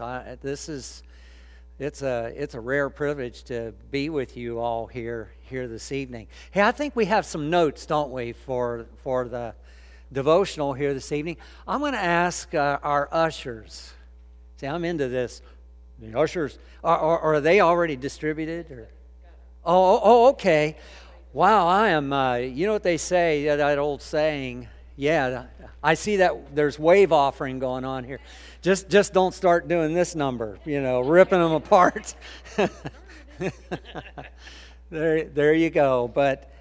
house. I, this is it's a it's a rare privilege to be with you all here here this evening. Hey, I think we have some notes, don't we, for for the devotional here this evening. I'm going to ask uh, our ushers. See, I'm into this. The ushers are, are, are they already distributed? Or? Oh, oh, oh, okay. Wow, I am. Uh, you know what they say? That old saying. Yeah, I see that there's wave offering going on here. Just, just don't start doing this number. You know, ripping them apart. there, there you go. But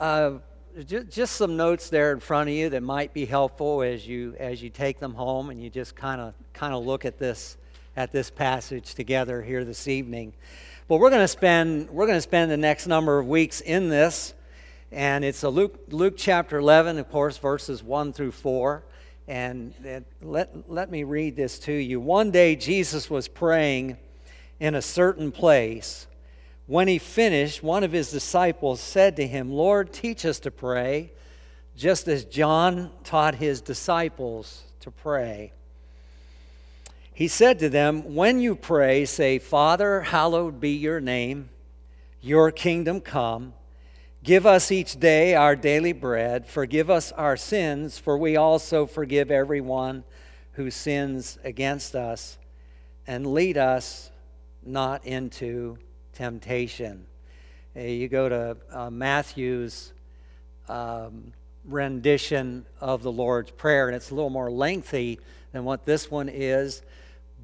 uh, just, just some notes there in front of you that might be helpful as you as you take them home and you just kind of kind of look at this at this passage together here this evening. But we're going to spend we're going to spend the next number of weeks in this, and it's a Luke Luke chapter 11, of course, verses 1 through 4. And let let me read this to you. One day Jesus was praying in a certain place. When he finished, one of his disciples said to him, "Lord, teach us to pray, just as John taught his disciples to pray." He said to them, When you pray, say, Father, hallowed be your name, your kingdom come. Give us each day our daily bread. Forgive us our sins, for we also forgive everyone who sins against us. And lead us not into temptation. You go to uh, Matthew's um, rendition of the Lord's Prayer, and it's a little more lengthy than what this one is.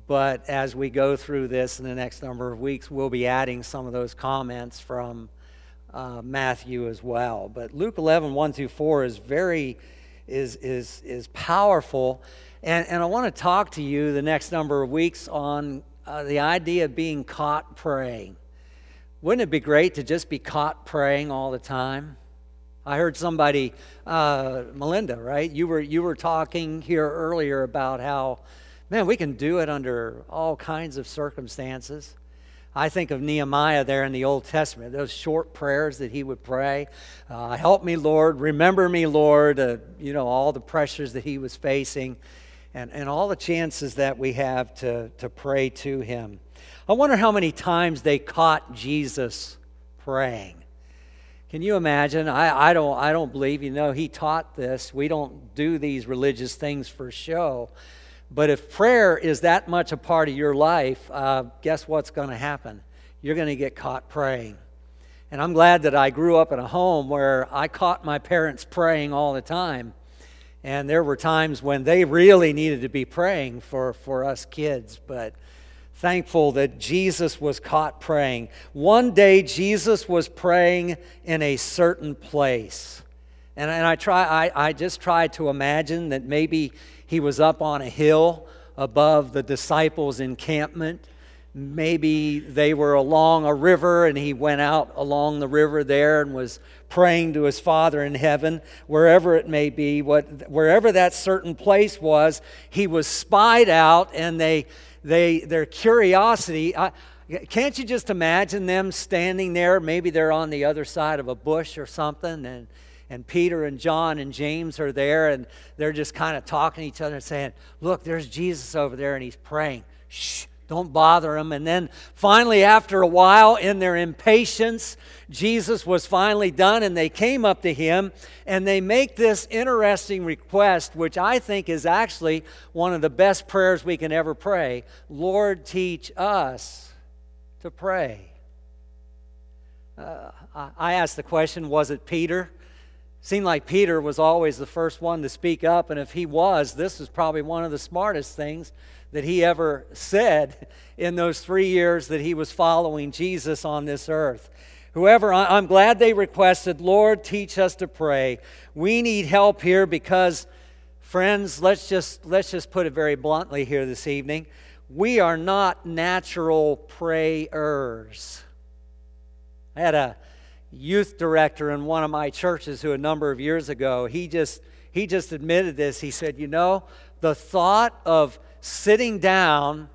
But as we go through this in the next number of weeks, we'll be adding some of those comments from uh, Matthew as well. But Luke 11, 1 through 4 is very, is, is, is powerful. And, and I want to talk to you the next number of weeks on uh, the idea of being caught praying. Wouldn't it be great to just be caught praying all the time? I heard somebody, uh, Melinda, right? You were, you were talking here earlier about how Man, we can do it under all kinds of circumstances. I think of Nehemiah there in the Old Testament, those short prayers that he would pray. Uh, Help me, Lord. Remember me, Lord. Uh, you know, all the pressures that he was facing and, and all the chances that we have to, to pray to him. I wonder how many times they caught Jesus praying. Can you imagine? I, I, don't, I don't believe, you know, he taught this. We don't do these religious things for show. But if prayer is that much a part of your life, uh, guess what's going to happen? You're going to get caught praying. And I'm glad that I grew up in a home where I caught my parents praying all the time. And there were times when they really needed to be praying for, for us kids. But thankful that Jesus was caught praying. One day, Jesus was praying in a certain place. And, and I, try, I, I just try to imagine that maybe he was up on a hill above the disciples' encampment. Maybe they were along a river and he went out along the river there and was praying to his Father in heaven, wherever it may be, what, wherever that certain place was, he was spied out and they, they, their curiosity. I, can't you just imagine them standing there? Maybe they're on the other side of a bush or something and and Peter and John and James are there, and they're just kind of talking to each other and saying, Look, there's Jesus over there, and he's praying. Shh, don't bother him. And then finally, after a while, in their impatience, Jesus was finally done, and they came up to him, and they make this interesting request, which I think is actually one of the best prayers we can ever pray Lord, teach us to pray. Uh, I asked the question was it Peter? Seemed like Peter was always the first one to speak up, and if he was, this was probably one of the smartest things that he ever said in those three years that he was following Jesus on this earth. Whoever, I'm glad they requested, Lord, teach us to pray. We need help here because, friends, let's just, let's just put it very bluntly here this evening. We are not natural prayers. I had a youth director in one of my churches who a number of years ago he just he just admitted this. He said you know the thought of sitting down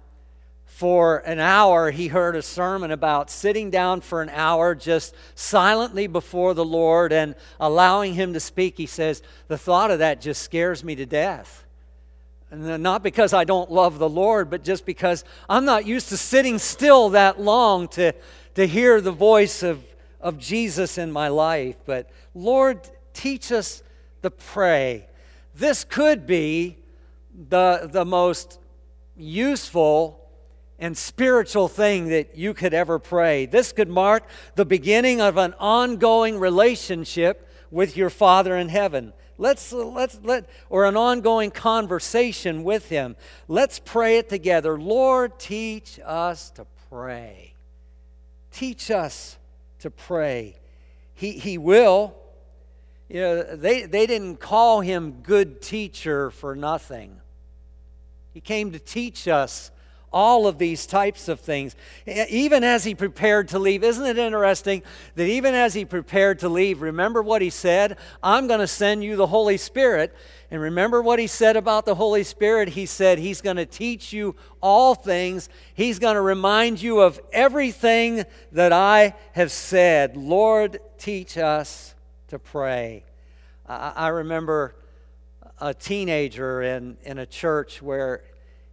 for an hour he heard a sermon about sitting down for an hour just silently before the lord and allowing him to speak he says the thought of that just scares me to death. Not because I don't love the Lord, but just because I'm not used to sitting still that long to, to hear the voice of, of Jesus in my life. But Lord, teach us to pray. This could be the, the most useful and spiritual thing that you could ever pray. This could mark the beginning of an ongoing relationship with your Father in heaven. Let's, let's, let, or an ongoing conversation with Him. Let's pray it together. Lord, teach us to pray. Teach us to pray. He, he will. You know, they, they didn't call him good teacher for nothing. He came to teach us all of these types of things. Even as he prepared to leave, isn't it interesting that even as he prepared to leave, remember what he said? I'm going to send you the Holy Spirit. And remember what he said about the Holy Spirit? He said he's going to teach you all things, he's going to remind you of everything that I have said. Lord, teach us to pray. I, I remember a teenager in, in a church where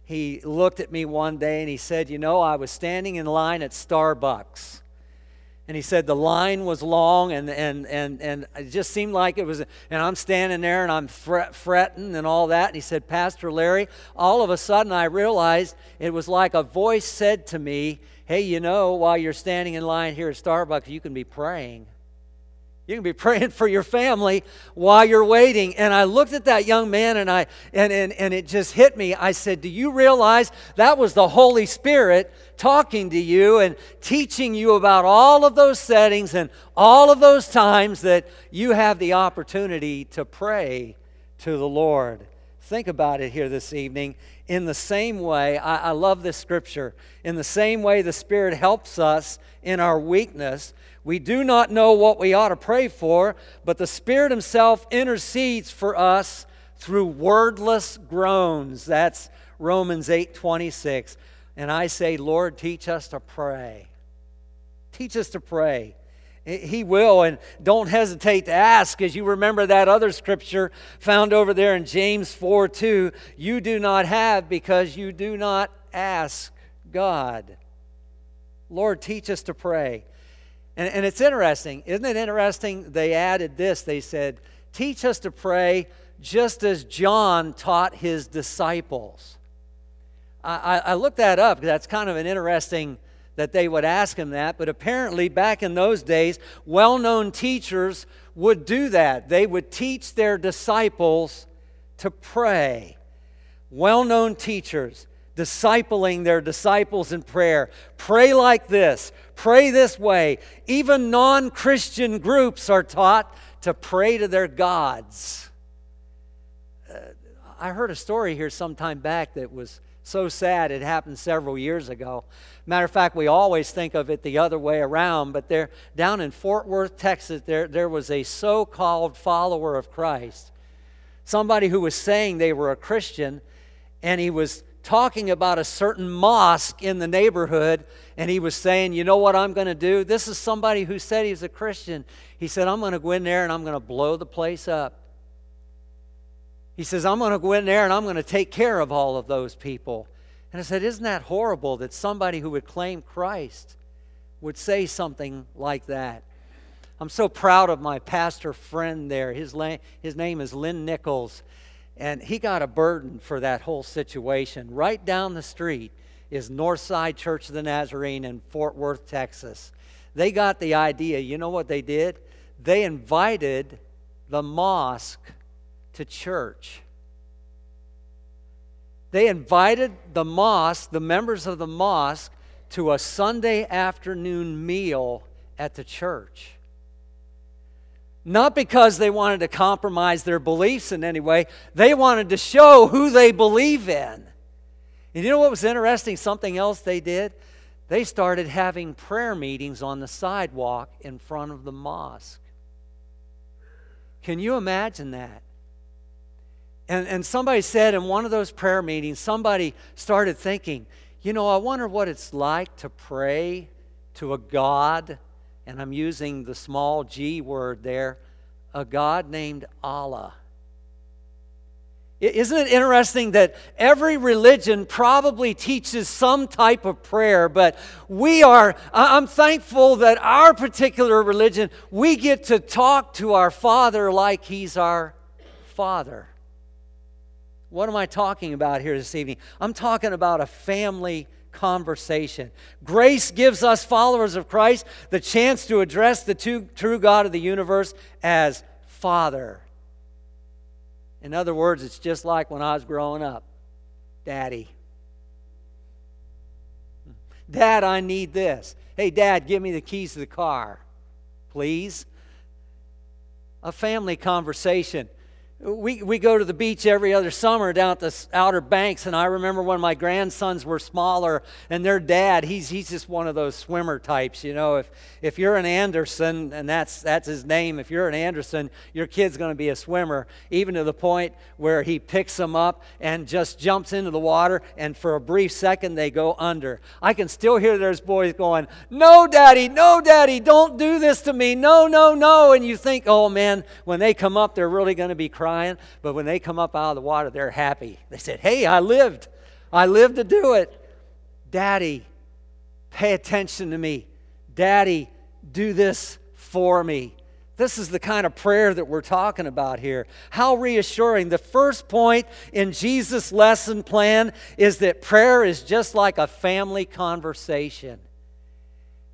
he looked at me one day and he said, You know, I was standing in line at Starbucks. And he said the line was long and, and, and, and it just seemed like it was, and I'm standing there and I'm fret, fretting and all that. And he said, Pastor Larry, all of a sudden I realized it was like a voice said to me, Hey, you know, while you're standing in line here at Starbucks, you can be praying. You can be praying for your family while you're waiting. And I looked at that young man and I and, and, and it just hit me. I said, Do you realize that was the Holy Spirit talking to you and teaching you about all of those settings and all of those times that you have the opportunity to pray to the Lord? Think about it here this evening. In the same way, I, I love this scripture. In the same way, the Spirit helps us in our weakness we do not know what we ought to pray for, but the Spirit Himself intercedes for us through wordless groans. That's Romans 8 26. And I say, Lord, teach us to pray. Teach us to pray. He will, and don't hesitate to ask, as you remember that other scripture found over there in James 4 2. You do not have because you do not ask God. Lord, teach us to pray. And, and it's interesting. Isn't it interesting? They added this. They said, Teach us to pray just as John taught his disciples. I, I looked that up. Because that's kind of an interesting that they would ask him that. But apparently, back in those days, well known teachers would do that. They would teach their disciples to pray. Well known teachers discipling their disciples in prayer. Pray like this, pray this way. Even non Christian groups are taught to pray to their gods. Uh, I heard a story here some time back that was so sad. It happened several years ago. Matter of fact, we always think of it the other way around, but there, down in Fort Worth, Texas, there, there was a so called follower of Christ. Somebody who was saying they were a Christian, and he was talking about a certain mosque in the neighborhood, and he was saying, You know what I'm going to do? This is somebody who said he's a Christian. He said, I'm going to go in there and I'm going to blow the place up. He says, I'm going to go in there and I'm going to take care of all of those people. And I said, Isn't that horrible that somebody who would claim Christ would say something like that? I'm so proud of my pastor friend there. His, la- his name is Lynn Nichols. And he got a burden for that whole situation. Right down the street is Northside Church of the Nazarene in Fort Worth, Texas. They got the idea. You know what they did? They invited the mosque to church. They invited the mosque, the members of the mosque, to a Sunday afternoon meal at the church. Not because they wanted to compromise their beliefs in any way, they wanted to show who they believe in. And you know what was interesting? Something else they did? They started having prayer meetings on the sidewalk in front of the mosque. Can you imagine that? And, and somebody said in one of those prayer meetings, somebody started thinking, you know, I wonder what it's like to pray to a God and I'm using the small g word there, a God named Allah. Isn't it interesting that every religion probably teaches some type of prayer, but we are, I'm thankful that our particular religion, we get to talk to our Father like He's our Father. What am I talking about here this evening? I'm talking about a family conversation. Grace gives us, followers of Christ, the chance to address the true God of the universe as Father. In other words, it's just like when I was growing up Daddy. Dad, I need this. Hey, Dad, give me the keys to the car, please. A family conversation we, we go to the beach every other summer down at the Outer Banks, and I remember when my grandsons were smaller, and their dad, he's, he's just one of those swimmer types. You know, if, if you're an Anderson, and that's, that's his name, if you're an Anderson, your kid's going to be a swimmer, even to the point where he picks them up and just jumps into the water, and for a brief second, they go under. I can still hear those boys going, No, daddy, no, daddy, don't do this to me, no, no, no. And you think, Oh man, when they come up, they're really going to be crying crying, but when they come up out of the water, they're happy. They said, Hey, I lived. I lived to do it. Daddy, pay attention to me. Daddy, do this for me. This is the kind of prayer that we're talking about here. How reassuring. The first point in Jesus' lesson plan is that prayer is just like a family conversation.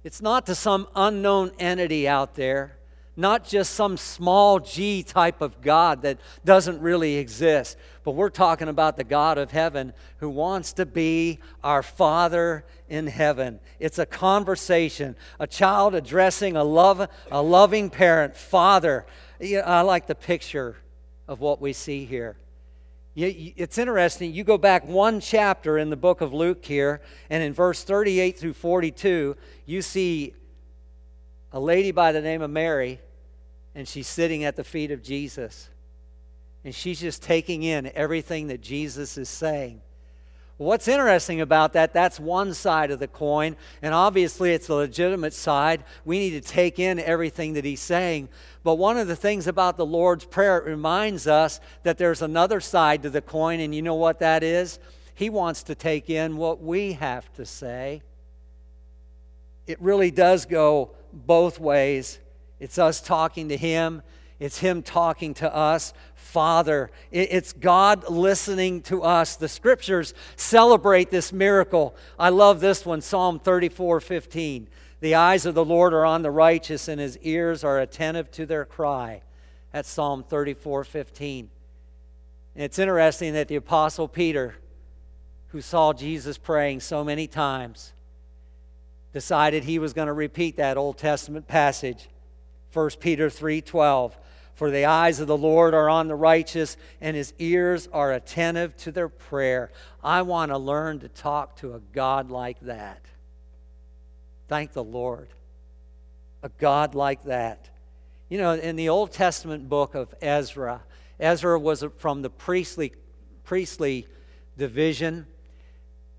It's not to some unknown entity out there not just some small g type of God that doesn't really exist, but we're talking about the God of heaven who wants to be our Father in heaven. It's a conversation, a child addressing a, love, a loving parent, Father. I like the picture of what we see here. It's interesting. You go back one chapter in the book of Luke here, and in verse 38 through 42, you see a lady by the name of Mary and she's sitting at the feet of Jesus. And she's just taking in everything that Jesus is saying. What's interesting about that, that's one side of the coin, and obviously it's a legitimate side. We need to take in everything that he's saying. But one of the things about the Lord's Prayer, it reminds us that there's another side to the coin, and you know what that is? He wants to take in what we have to say. It really does go both ways. It's us talking to Him, it's Him talking to us. Father, it's God listening to us. The scriptures celebrate this miracle. I love this one Psalm 34 15. The eyes of the Lord are on the righteous, and His ears are attentive to their cry. That's Psalm 34 15. And it's interesting that the Apostle Peter, who saw Jesus praying so many times, decided he was going to repeat that Old Testament passage 1 Peter 3:12 For the eyes of the Lord are on the righteous and his ears are attentive to their prayer. I want to learn to talk to a God like that. Thank the Lord. A God like that. You know, in the Old Testament book of Ezra, Ezra was from the priestly priestly division.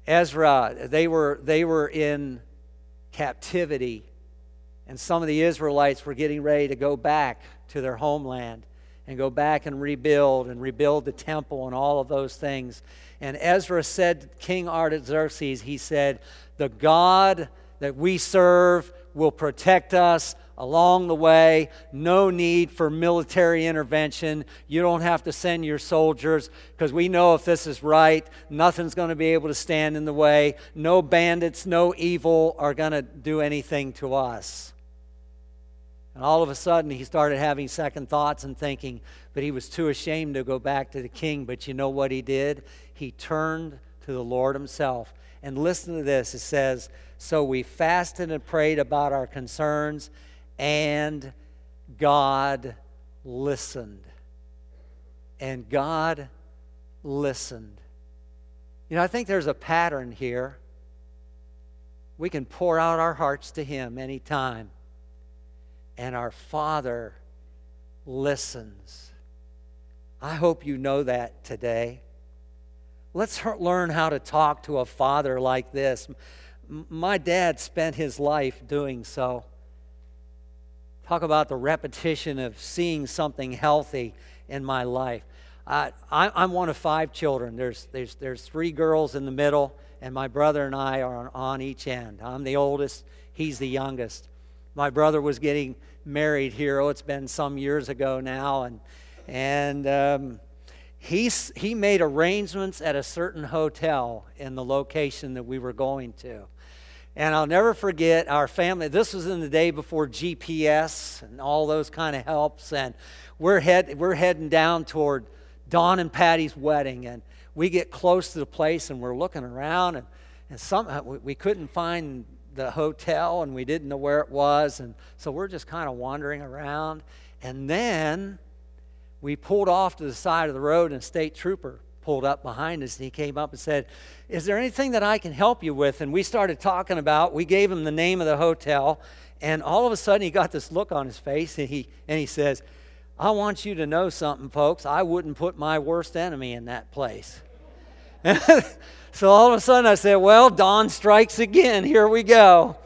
Ezra, they were they were in captivity and some of the Israelites were getting ready to go back to their homeland and go back and rebuild and rebuild the temple and all of those things. And Ezra said King Artaxerxes, he said, The God that we serve will protect us along the way. No need for military intervention. You don't have to send your soldiers because we know if this is right, nothing's going to be able to stand in the way. No bandits, no evil are going to do anything to us. And all of a sudden, he started having second thoughts and thinking, but he was too ashamed to go back to the king. But you know what he did? He turned to the Lord himself. And listen to this it says, So we fasted and prayed about our concerns, and God listened. And God listened. You know, I think there's a pattern here. We can pour out our hearts to Him anytime and our Father listens. I hope you know that today. Let's learn how to talk to a father like this. My dad spent his life doing so. Talk about the repetition of seeing something healthy in my life. I, I'm one of five children. There's, there's, there's three girls in the middle, and my brother and I are on, on each end. I'm the oldest, he's the youngest. My brother was getting married here. Oh, it's been some years ago now, and and um, he's, he made arrangements at a certain hotel in the location that we were going to. And I'll never forget our family. This was in the day before GPS and all those kind of helps. And we're, head, we're heading down toward Don and Patty's wedding. And we get close to the place and we're looking around. And, and somehow uh, we, we couldn't find the hotel and we didn't know where it was. And so we're just kind of wandering around. And then we pulled off to the side of the road and a state trooper pulled up behind us and he came up and said, Is there anything that I can help you with? And we started talking about, we gave him the name of the hotel, and all of a sudden he got this look on his face and he, and he says, I want you to know something, folks. I wouldn't put my worst enemy in that place. so all of a sudden I said, Well, Don strikes again. Here we go.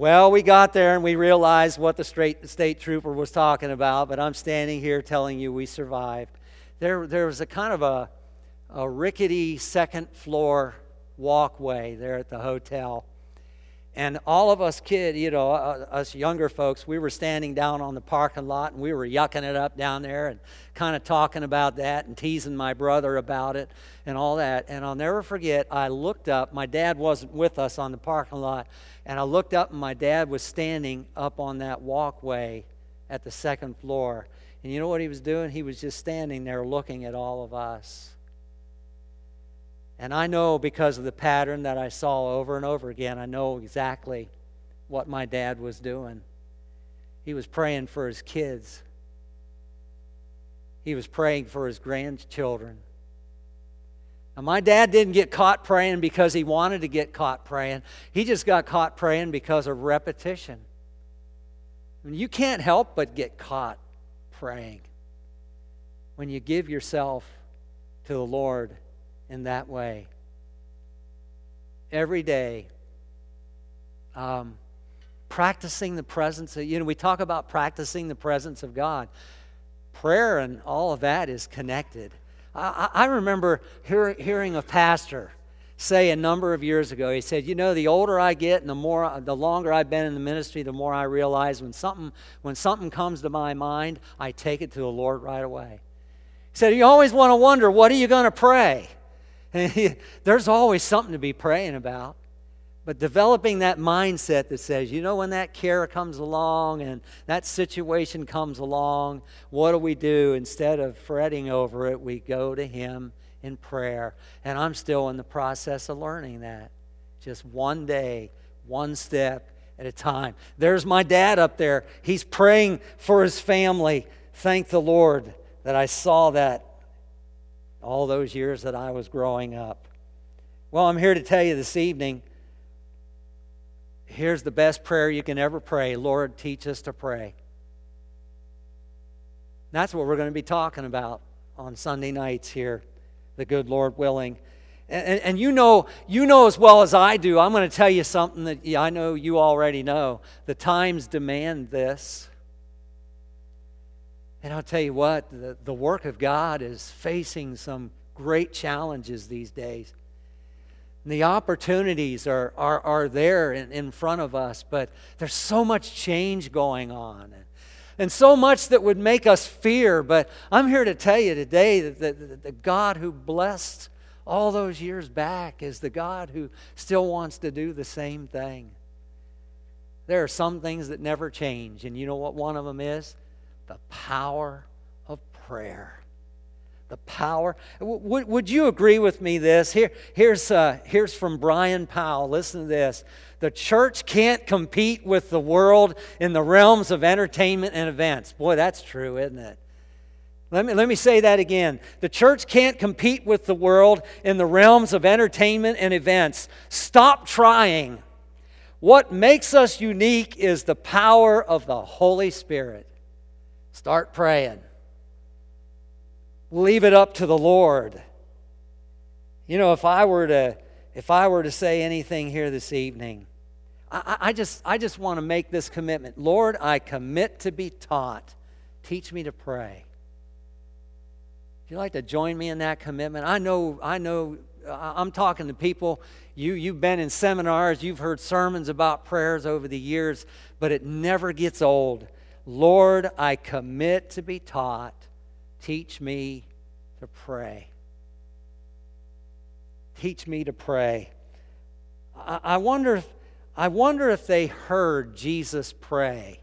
Well, we got there and we realized what the straight, state trooper was talking about, but I'm standing here telling you we survived. There, there was a kind of a, a rickety second floor walkway there at the hotel. And all of us kid, you know, uh, us younger folks, we were standing down on the parking lot and we were yucking it up down there and kind of talking about that and teasing my brother about it and all that. And I'll never forget, I looked up, my dad wasn't with us on the parking lot, and I looked up and my dad was standing up on that walkway at the second floor. And you know what he was doing? He was just standing there looking at all of us. And I know because of the pattern that I saw over and over again, I know exactly what my dad was doing. He was praying for his kids, he was praying for his grandchildren. Now, my dad didn't get caught praying because he wanted to get caught praying, he just got caught praying because of repetition. I mean, you can't help but get caught praying when you give yourself to the Lord in that way. Every day, um, practicing the presence of, you know, we talk about practicing the presence of God. Prayer and all of that is connected. I, I remember hear, hearing a pastor say a number of years ago, he said, You know, the older I get and the more the longer I've been in the ministry, the more I realize when something when something comes to my mind, I take it to the Lord right away. He said, You always want to wonder, what are you going to pray? there's always something to be praying about. But developing that mindset that says, you know, when that care comes along and that situation comes along, what do we do? Instead of fretting over it, we go to Him in prayer. And I'm still in the process of learning that. Just one day, one step at a time. There's my dad up there. He's praying for his family. Thank the Lord that I saw that all those years that I was growing up. Well, I'm here to tell you this evening here's the best prayer you can ever pray Lord, teach us to pray. That's what we're going to be talking about on Sunday nights here, the good Lord willing. And, and, and, you know, you know as well as I do, I'm going to tell you something that I know you already know. The times demand this. And I'll tell you what, the, the work of God is facing some great challenges these days. And the opportunities are, are, are there in, in front of us, but there's so much change going on. And, so much that would make us fear. But I'm here to tell you today that the God who blessed all those years back is the God who still wants to do the same thing. There are some things that never change, and you know what one of them is? The power of prayer the power. Would, would you agree with me this? Here, here's, uh, here's from Brian Powell. Listen to this. The church can't compete with the world in the realms of entertainment and events. Boy, that's true, isn't it? Let me, let me say that again. The church can't compete with the world in the realms of entertainment and events. Stop trying. What makes us unique is the power of the Holy Spirit. Start praying leave it up to the Lord. You know, if I were to if I were to say anything here this evening, I, I just I just want to make this commitment. Lord, I commit to be taught. Teach me to pray. you like to join me in that commitment? I know, I know, I'm talking to people. You, you've been in seminars, you've heard sermons about prayers over the years, but it never gets old. Lord, I commit to be taught. Teach me to pray. Teach me to pray. I, I wonder if, I wonder if they heard Jesus pray,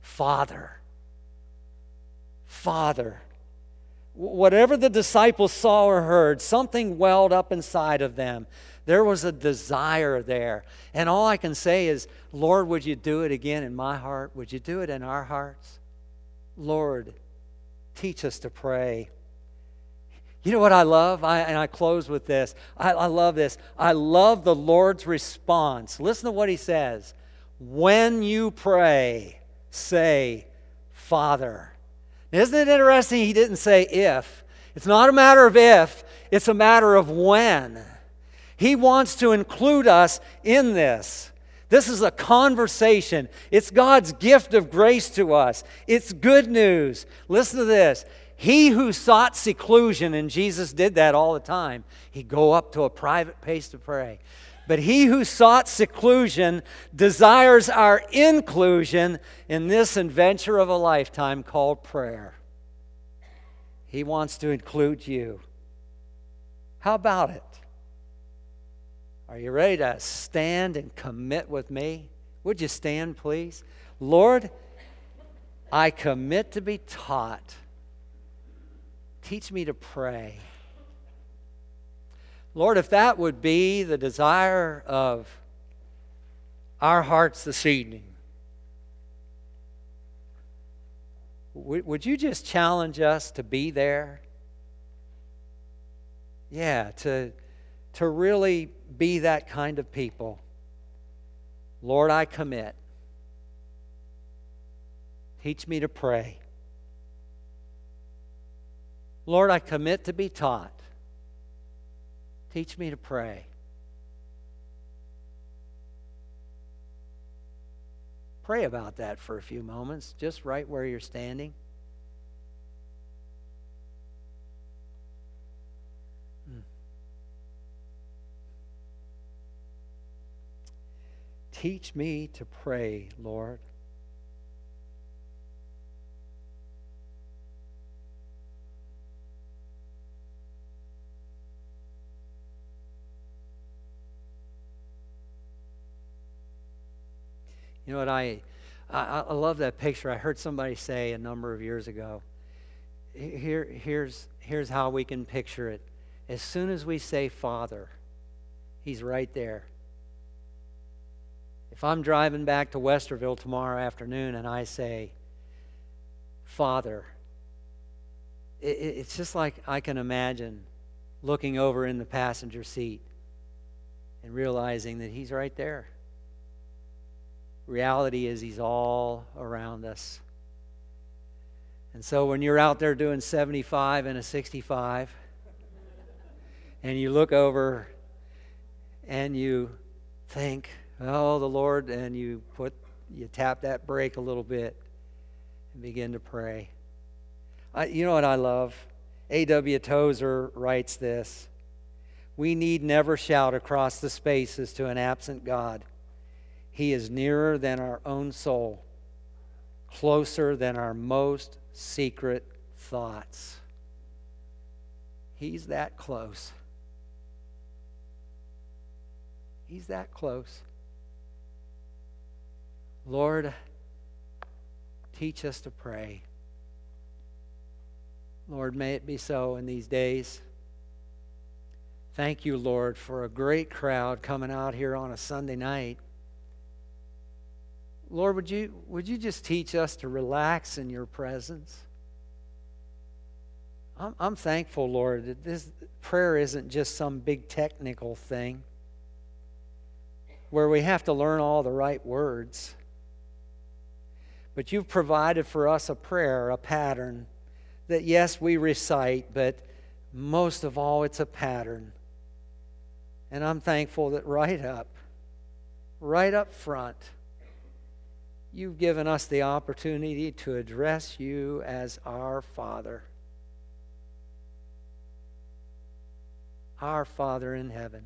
Father, Father whatever the disciples saw or heard, something welled up inside of them. There was a desire there. And all I can say is, Lord, would you do it again in my heart? Would you do it in our hearts? Lord, teach us to pray. You know what I love? I, and I close with this. I, I love this. I love the Lord's response. Listen to what he says. When you pray, say, Father. Isn't it interesting he didn't say if? It's not a matter of if, it's a matter of when. He wants to include us in this. This is a conversation. It's God's gift of grace to us. It's good news. Listen to this. He who sought seclusion, and Jesus did that all the time, he'd go up to a private place to pray. But he who sought seclusion desires our inclusion in this adventure of a lifetime called prayer. He wants to include you. How about it? Are you ready to stand and commit with me? Would you stand, please? Lord, I commit to be taught. Teach me to pray. Lord, if that would be the desire of our hearts this evening, would you just challenge us to be there? Yeah, to, to really be that kind of people. Lord, I commit. Teach me to pray. Lord, I commit to be taught. Teach me to pray. Pray about that for a few moments, just right where you're standing. Teach me to pray, Lord. You know what? I, I, I love that picture. I heard somebody say a number of years ago. Here, here's, here's how we can picture it. As soon as we say Father, He's right there. If I'm driving back to Westerville tomorrow afternoon and I say, Father, it, it's just like I can imagine looking over in the passenger seat and realizing that He's right there. Reality is, He's all around us. And so when you're out there doing 75 and a 65, and you look over and you think, oh, the Lord, and you put, you tap that brake a little bit and begin to pray. I, you know what I love? A.W. Tozer writes this We need never shout across the spaces to an absent God. He is nearer than our own soul, closer than our most secret thoughts. He's that close. He's that close. Lord, teach us to pray. Lord, may it be so in these days. Thank you, Lord, for a great crowd coming out here on a Sunday night. Lord, would you, would you just teach us to relax in your presence? I'm, I'm thankful, Lord, that this prayer isn't just some big technical thing where we have to learn all the right words. But you've provided for us a prayer, a pattern that, yes, we recite, but most of all, it's a pattern. And I'm thankful that right up, right up front, you've given us the opportunity to address you as our Father. Our Father in heaven.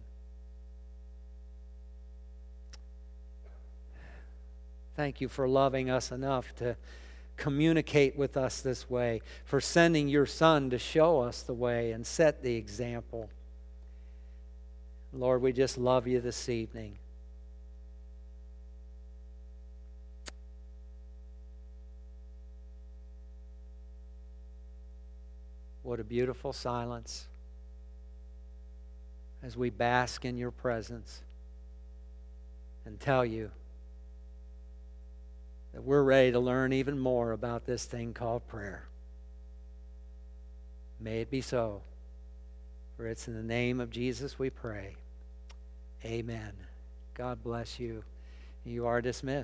Thank you for loving us enough to communicate with us this way, for sending your Son to show us the way and set the example. Lord, we just love you this evening. What a beautiful silence as we bask in your presence and tell you that we're ready to learn even more about this thing called prayer. May it be so. For it's in the name of Jesus we pray. Amen. God bless you. You are dismissed.